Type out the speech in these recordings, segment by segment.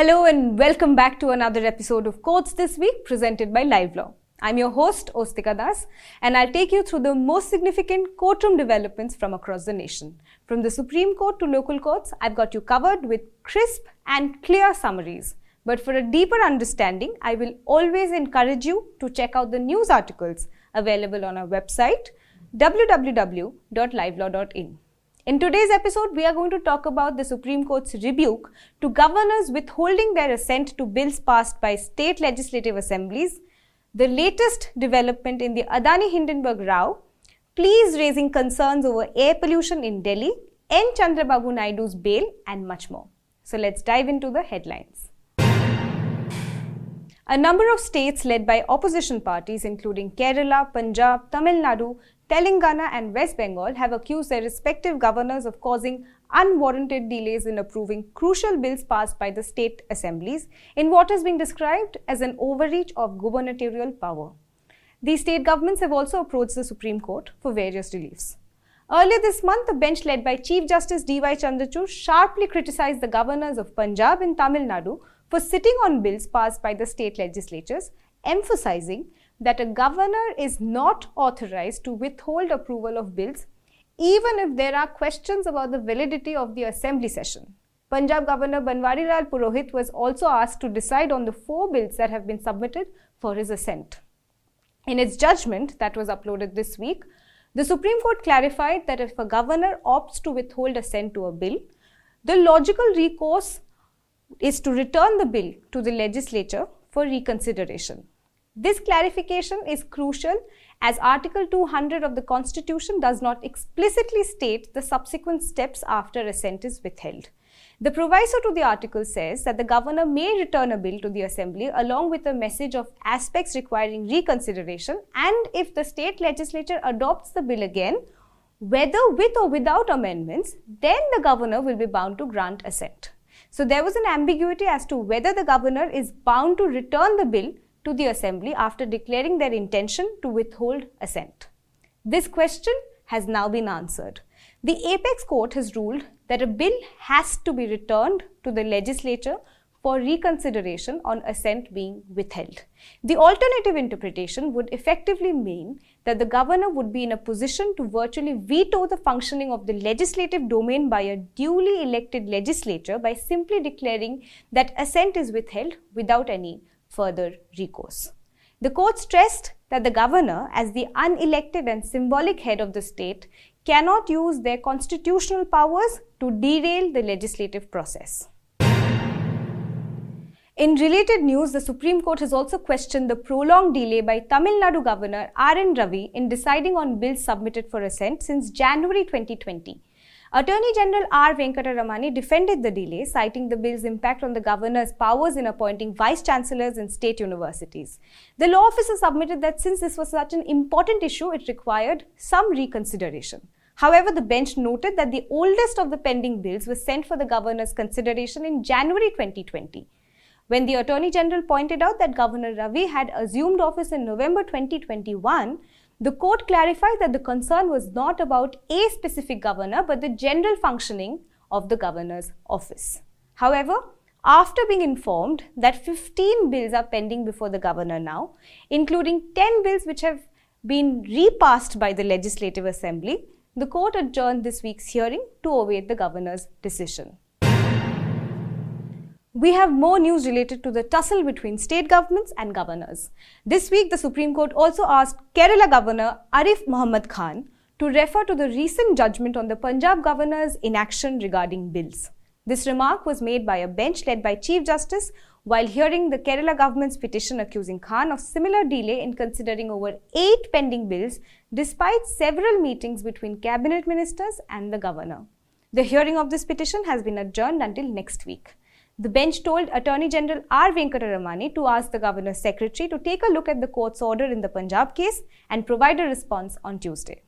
Hello and welcome back to another episode of Courts This Week presented by Live Law. I'm your host, Ostika Das, and I'll take you through the most significant courtroom developments from across the nation. From the Supreme Court to local courts, I've got you covered with crisp and clear summaries. But for a deeper understanding, I will always encourage you to check out the news articles available on our website www.livelaw.in. In today's episode, we are going to talk about the Supreme Court's rebuke to governors withholding their assent to bills passed by state legislative assemblies, the latest development in the Adani Hindenburg row, pleas raising concerns over air pollution in Delhi, N. Chandrababu Naidu's bail, and much more. So let's dive into the headlines. A number of states led by opposition parties, including Kerala, Punjab, Tamil Nadu, Telangana and West Bengal have accused their respective governors of causing unwarranted delays in approving crucial bills passed by the state assemblies in what is being described as an overreach of gubernatorial power. These state governments have also approached the Supreme Court for various reliefs. Earlier this month, a bench led by Chief Justice D.Y. Chandrachud sharply criticized the governors of Punjab and Tamil Nadu for sitting on bills passed by the state legislatures, emphasizing that a governor is not authorized to withhold approval of bills even if there are questions about the validity of the assembly session. Punjab Governor Banwari Lal Purohit was also asked to decide on the four bills that have been submitted for his assent. In its judgment that was uploaded this week, the Supreme Court clarified that if a governor opts to withhold assent to a bill, the logical recourse is to return the bill to the legislature for reconsideration. This clarification is crucial as Article 200 of the Constitution does not explicitly state the subsequent steps after assent is withheld. The proviso to the article says that the governor may return a bill to the assembly along with a message of aspects requiring reconsideration and if the state legislature adopts the bill again, whether with or without amendments, then the governor will be bound to grant assent. So there was an ambiguity as to whether the governor is bound to return the bill to the Assembly after declaring their intention to withhold assent. This question has now been answered. The apex court has ruled that a bill has to be returned to the legislature for reconsideration on assent being withheld. The alternative interpretation would effectively mean that the governor would be in a position to virtually veto the functioning of the legislative domain by a duly elected legislature by simply declaring that assent is withheld without any further recourse. The court stressed that the governor, as the unelected and symbolic head of the state, cannot use their constitutional powers to derail the legislative process. In related news, the Supreme Court has also questioned the prolonged delay by Tamil Nadu Governor R. N. Ravi in deciding on bills submitted for assent since January 2020. Attorney General R. Venkataramani defended the delay, citing the bill's impact on the governor's powers in appointing vice chancellors in state universities. The law officer submitted that since this was such an important issue, it required some reconsideration. However, the bench noted that the oldest of the pending bills was sent for the governor's consideration in January 2020. When the Attorney General pointed out that Governor Ravi had assumed office in November 2021, the court clarified that the concern was not about a specific governor but the general functioning of the governor's office. However, after being informed that 15 bills are pending before the governor now, including 10 bills which have been repassed by the Legislative Assembly, the court adjourned this week's hearing to await the governor's decision. We have more news related to the tussle between state governments and governors. This week, the Supreme Court also asked Kerala Governor Arif Muhammad Khan to refer to the recent judgment on the Punjab governor's inaction regarding bills. This remark was made by a bench led by Chief Justice while hearing the Kerala government's petition accusing Khan of similar delay in considering over eight pending bills despite several meetings between cabinet ministers and the governor. The hearing of this petition has been adjourned until next week. The bench told Attorney General R. Venkataramani to ask the Governor's Secretary to take a look at the court's order in the Punjab case and provide a response on Tuesday.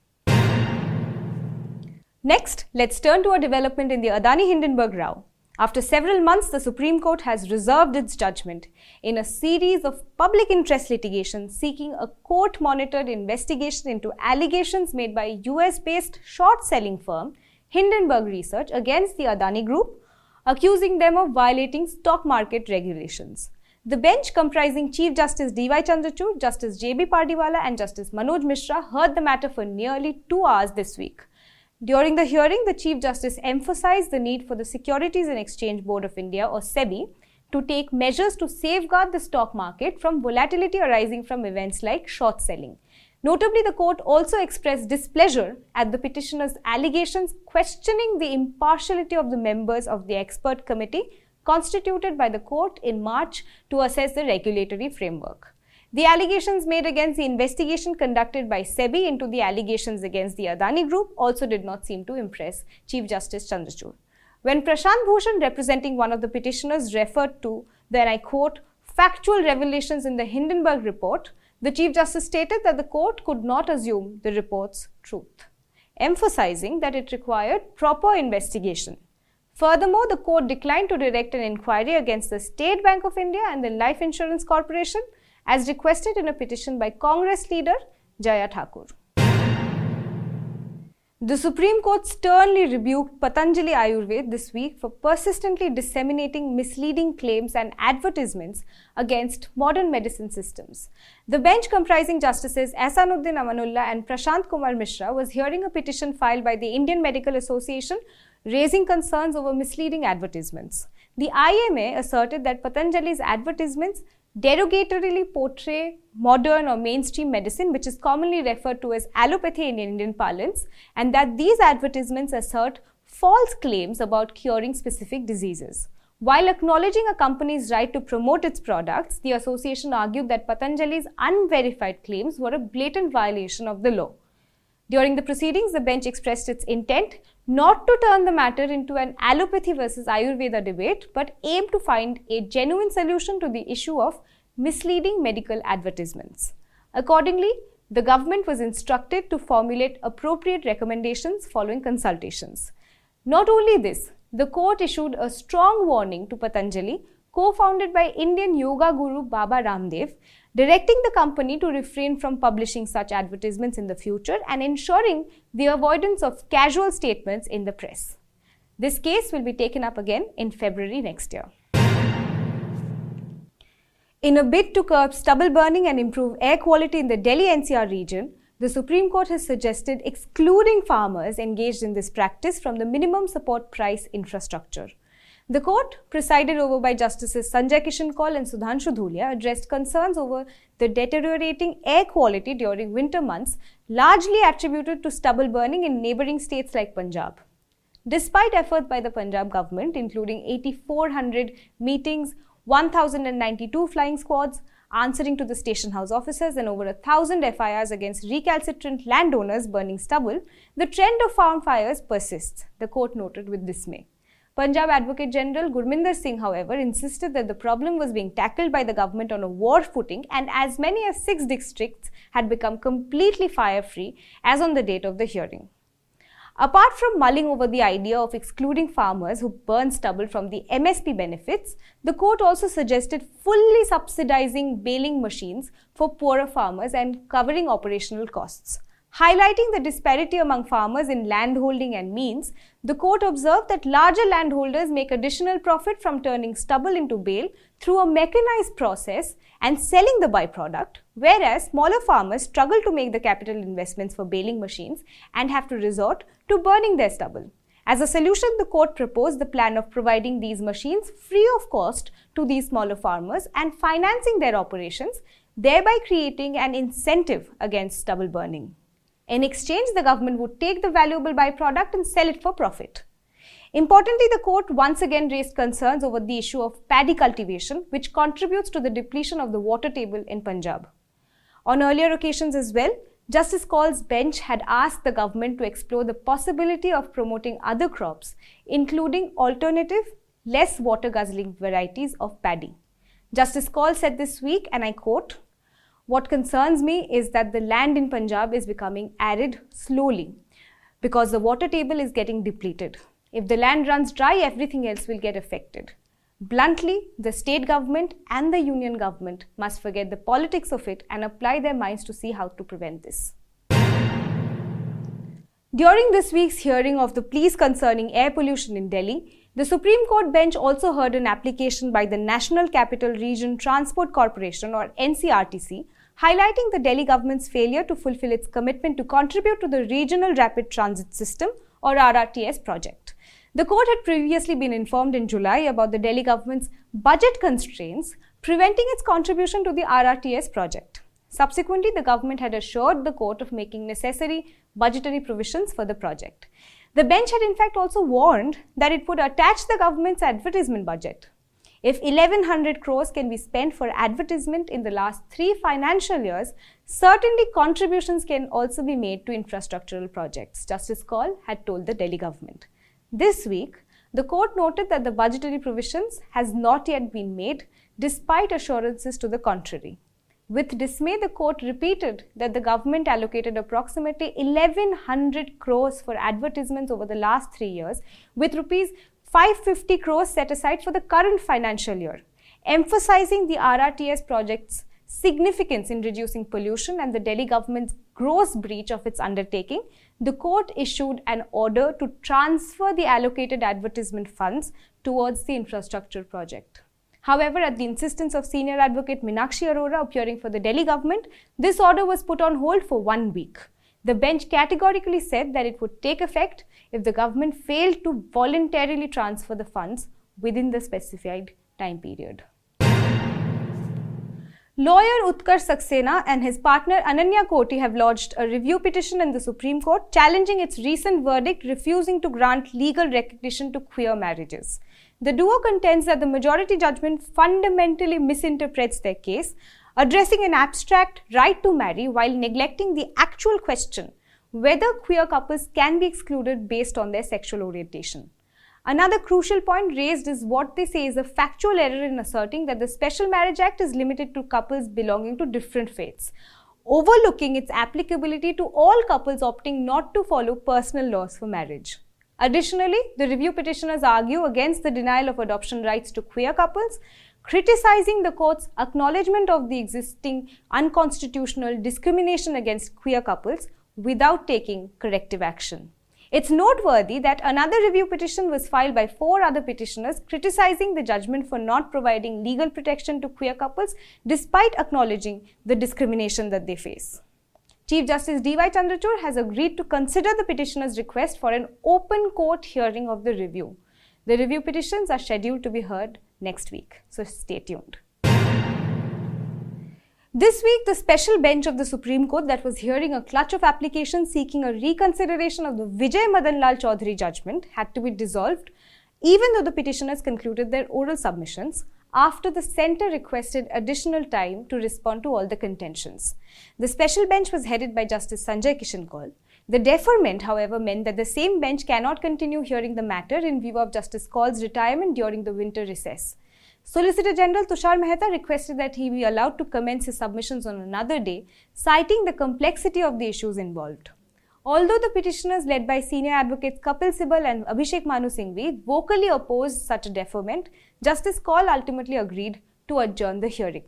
Next, let's turn to a development in the Adani Hindenburg row. After several months, the Supreme Court has reserved its judgment in a series of public interest litigation seeking a court monitored investigation into allegations made by US based short selling firm Hindenburg Research against the Adani Group accusing them of violating stock market regulations. The bench, comprising Chief Justice D.Y. Chandrachud, Justice J.B. Pardiwala, and Justice Manoj Mishra, heard the matter for nearly two hours this week. During the hearing, the Chief Justice emphasized the need for the Securities and Exchange Board of India, or SEBI, to take measures to safeguard the stock market from volatility arising from events like short selling. Notably, the court also expressed displeasure at the petitioner's allegations questioning the impartiality of the members of the expert committee constituted by the court in March to assess the regulatory framework. The allegations made against the investigation conducted by SEBI into the allegations against the Adani Group also did not seem to impress Chief Justice Chandrachud. When Prashant Bhushan, representing one of the petitioners, referred to the, and I quote, factual revelations in the Hindenburg report, the Chief Justice stated that the court could not assume the report's truth, emphasizing that it required proper investigation. Furthermore, the court declined to direct an inquiry against the State Bank of India and the Life Insurance Corporation as requested in a petition by Congress leader Jaya Thakur. The Supreme Court sternly rebuked Patanjali Ayurved this week for persistently disseminating misleading claims and advertisements against modern medicine systems. The bench comprising Justices Ahsanuddin Amanullah and Prashant Kumar Mishra was hearing a petition filed by the Indian Medical Association raising concerns over misleading advertisements. The IMA asserted that Patanjali's advertisements derogatorily portray modern or mainstream medicine, which is commonly referred to as allopathy in Indian parlance, and that these advertisements assert false claims about curing specific diseases. While acknowledging a company's right to promote its products, the association argued that Patanjali's unverified claims were a blatant violation of the law. During the proceedings, the bench expressed its intent not to turn the matter into an allopathy versus Ayurveda debate, but aim to find a genuine solution to the issue of misleading medical advertisements. Accordingly, the government was instructed to formulate appropriate recommendations following consultations. Not only this, the court issued a strong warning to Patanjali, co founded by Indian yoga guru Baba Ramdev, directing the company to refrain from publishing such advertisements in the future and ensuring the avoidance of casual statements in the press. This case will be taken up again in February next year. In a bid to curb stubble burning and improve air quality in the Delhi NCR region, the Supreme Court has suggested excluding farmers engaged in this practice from the minimum support price infrastructure. The court, presided over by Justices Sanjay Kishan Kaul and Sudhanshu Dhulia, addressed concerns over the deteriorating air quality during winter months, largely attributed to stubble burning in neighboring states like Punjab. Despite efforts by the Punjab government, including 8,400 meetings, 1,092 flying squads, answering to the station house officers, and over a thousand FIRs against recalcitrant landowners burning stubble, the trend of farm fires persists, the court noted with dismay. Punjab Advocate General Gurminder Singh, however, insisted that the problem was being tackled by the government on a war footing and as many as six districts had become completely fire free as on the date of the hearing. Apart from mulling over the idea of excluding farmers who burn stubble from the MSP benefits, the court also suggested fully subsidizing baling machines for poorer farmers and covering operational costs. Highlighting the disparity among farmers in landholding and means, the court observed that larger landholders make additional profit from turning stubble into bale through a mechanized process and selling the byproduct, whereas smaller farmers struggle to make the capital investments for baling machines and have to resort to burning their stubble. As a solution, the court proposed the plan of providing these machines free of cost to these smaller farmers and financing their operations, thereby creating an incentive against stubble burning. In exchange, the government would take the valuable byproduct and sell it for profit. Importantly, the court once again raised concerns over the issue of paddy cultivation, which contributes to the depletion of the water table in Punjab. On earlier occasions as well, Justice Kaul's bench had asked the government to explore the possibility of promoting other crops, including alternative, less water guzzling varieties of paddy. Justice Kaul said this week, and I quote, what concerns me is that the land in Punjab is becoming arid slowly because the water table is getting depleted. If the land runs dry, everything else will get affected. Bluntly, the state government and the union government must forget the politics of it and apply their minds to see how to prevent this. During this week's hearing of the pleas concerning air pollution in Delhi, The Supreme Court bench also heard an application by the National Capital Region Transport Corporation or NCRTC highlighting the Delhi government's failure to fulfill its commitment to contribute to the Regional Rapid Transit System or RRTS project. The court had previously been informed in July about the Delhi government's budget constraints preventing its contribution to the RRTS project. Subsequently, the government had assured the court of making necessary budgetary provisions for the project. The bench had in fact also warned that it would attach the government's advertisement budget. If 1100 crores can be spent for advertisement in the last three financial years, certainly contributions can also be made to infrastructural projects, Justice Kaul had told the Delhi government. This week, the court noted that the budgetary provisions has not yet been made despite assurances to the contrary. With dismay, the court repeated that the government allocated approximately 1100 crores for advertisements over the last three years, with rupees 550 crores set aside for the current financial year, emphasizing the RRTS project's significance in reducing pollution and the Delhi government's gross breach of its undertaking, the court issued an order to transfer the allocated advertisement funds towards the infrastructure project. However, at the insistence of senior advocate Meenakshi Arora appearing for the Delhi government, this order was put on hold for one week. The bench categorically said that it would take effect if the government failed to voluntarily transfer the funds within the specified time period. Lawyer Utkarsh Saxena and his partner Ananya Koti have lodged a review petition in the Supreme Court challenging its recent verdict refusing to grant legal recognition to queer marriages. The duo contends that the majority judgment fundamentally misinterprets their case, addressing an abstract right to marry while neglecting the actual question whether queer couples can be excluded based on their sexual orientation. Another crucial point raised is what they say is a factual error in asserting that the Special Marriage Act is limited to couples belonging to different faiths, overlooking its applicability to all couples opting not to follow personal laws for marriage. Additionally, the review petitioners argue against the denial of adoption rights to queer couples, criticizing the court's acknowledgement of the existing unconstitutional discrimination against queer couples without taking corrective action. It's noteworthy that another review petition was filed by four other petitioners criticizing the judgment for not providing legal protection to queer couples despite acknowledging the discrimination that they face. Chief Justice D.Y. Chandrachud has agreed to consider the petitioner's request for an open court hearing of the review. The review petitions are scheduled to be heard next week, so stay tuned. This week, the special bench of the Supreme Court that was hearing a clutch of applications seeking a reconsideration of the Vijay Madanlal Choudhary judgment had to be dissolved, even though the petitioners concluded their oral submissions after the centre requested additional time to respond to all the contentions. The special bench was headed by Justice Sanjay Kishan Kaul. The deferment, however, meant that the same bench cannot continue hearing the matter in view of Justice Kaul's retirement during the winter recess. Solicitor General Tushar Mehta requested that he be allowed to commence his submissions on another day, citing the complexity of the issues involved. Although the petitioners led by senior advocates Kapil Sibal and Abhishek Manu Singhvi vocally opposed such a deferment, Justice Kaul ultimately agreed to adjourn the hearing.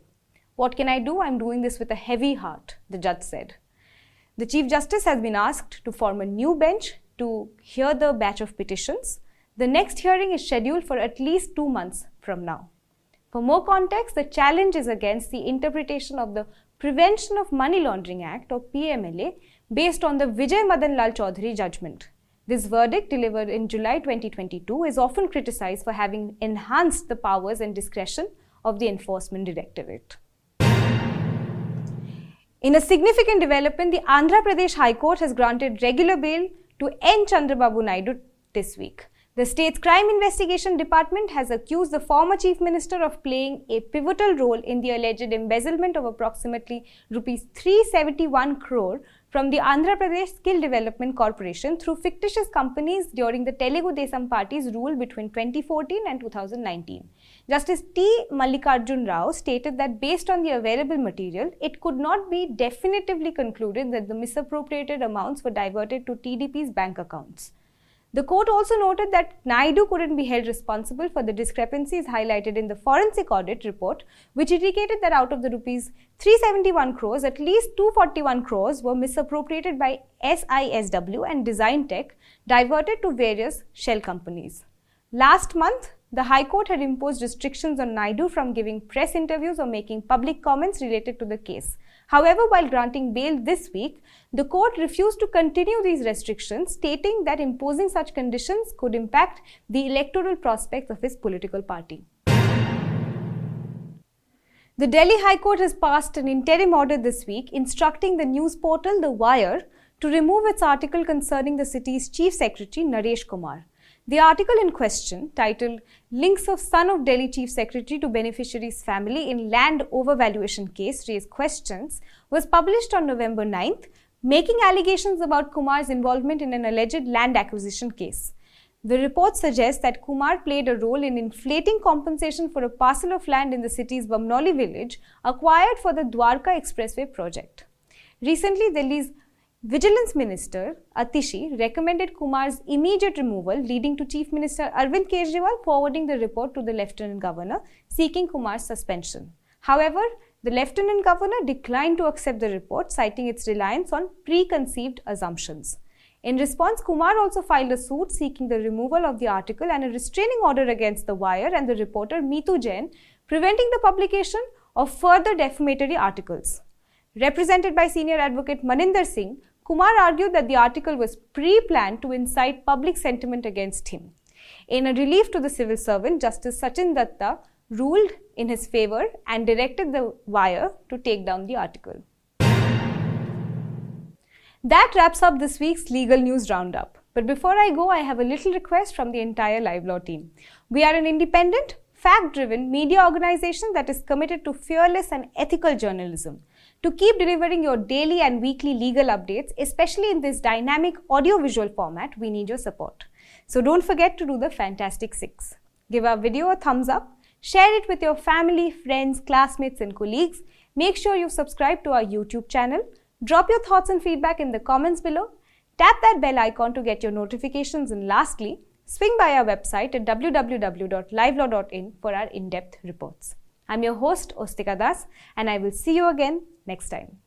What can I do? I'm doing this with a heavy heart, the judge said. The Chief Justice has been asked to form a new bench to hear the batch of petitions. The next hearing is scheduled for at least two months from now. For more context, the challenge is against the interpretation of the Prevention of Money Laundering Act or PMLA based on the Vijay Madanlal Choudhary judgment. This verdict, delivered in July 2022, is often criticized for having enhanced the powers and discretion of the Enforcement Directorate. In a significant development, the Andhra Pradesh High Court has granted regular bail to N. Chandrababu Naidu this week. The state's crime investigation department has accused the former chief minister of playing a pivotal role in the alleged embezzlement of approximately rupees 371 crore from the Andhra Pradesh Skill Development Corporation through fictitious companies during the Telugu Desam Party's rule between 2014 and 2019. Justice T. Mallikarjun Rao stated that based on the available material, it could not be definitively concluded that the misappropriated amounts were diverted to TDP's bank accounts. The court also noted that Naidu couldn't be held responsible for the discrepancies highlighted in the forensic audit report, which indicated that out of the rupees 371 crores, at least 241 crores were misappropriated by SISW and Design Tech, diverted to various shell companies. Last month, the High Court had imposed restrictions on Naidu from giving press interviews or making public comments related to the case. However, while granting bail this week, the court refused to continue these restrictions, stating that imposing such conditions could impact the electoral prospects of his political party. The Delhi High Court has passed an interim order this week instructing the news portal The Wire to remove its article concerning the city's Chief Secretary Naresh Kumar. The article in question, titled Links of Son of Delhi Chief Secretary to Beneficiary's Family in Land Overvaluation Case Raise Questions, was published on November 9th, making allegations about Kumar's involvement in an alleged land acquisition case. The report suggests that Kumar played a role in inflating compensation for a parcel of land in the city's Bamnauli village acquired for the Dwarka Expressway project. Recently, Delhi's Vigilance Minister Atishi recommended Kumar's immediate removal, leading to Chief Minister Arvind Kejriwal forwarding the report to the Lieutenant Governor seeking Kumar's suspension. However, the Lieutenant Governor declined to accept the report, citing its reliance on preconceived assumptions. In response, Kumar also filed a suit seeking the removal of the article and a restraining order against The Wire and the reporter Meetu Jain, preventing the publication of further defamatory articles. Represented by senior advocate Maninder Singh, Kumar argued that the article was pre planned to incite public sentiment against him. In a relief to the civil servant, Justice Sachin Datta ruled in his favor and directed the wire to take down the article. That wraps up this week's legal news roundup. But before I go, I have a little request from the entire Live Law team. We are an independent, fact driven media organization that is committed to fearless and ethical journalism. To keep delivering your daily and weekly legal updates, especially in this dynamic audiovisual format, we need your support. So don't forget to do the Fantastic Six. Give our video a thumbs up, share it with your family, friends, classmates, and colleagues. Make sure you subscribe to our YouTube channel. Drop your thoughts and feedback in the comments below. Tap that bell icon to get your notifications. And lastly, swing by our website at www.livelaw.in for our in depth reports. I'm your host, Ostika Das, and I will see you again next time.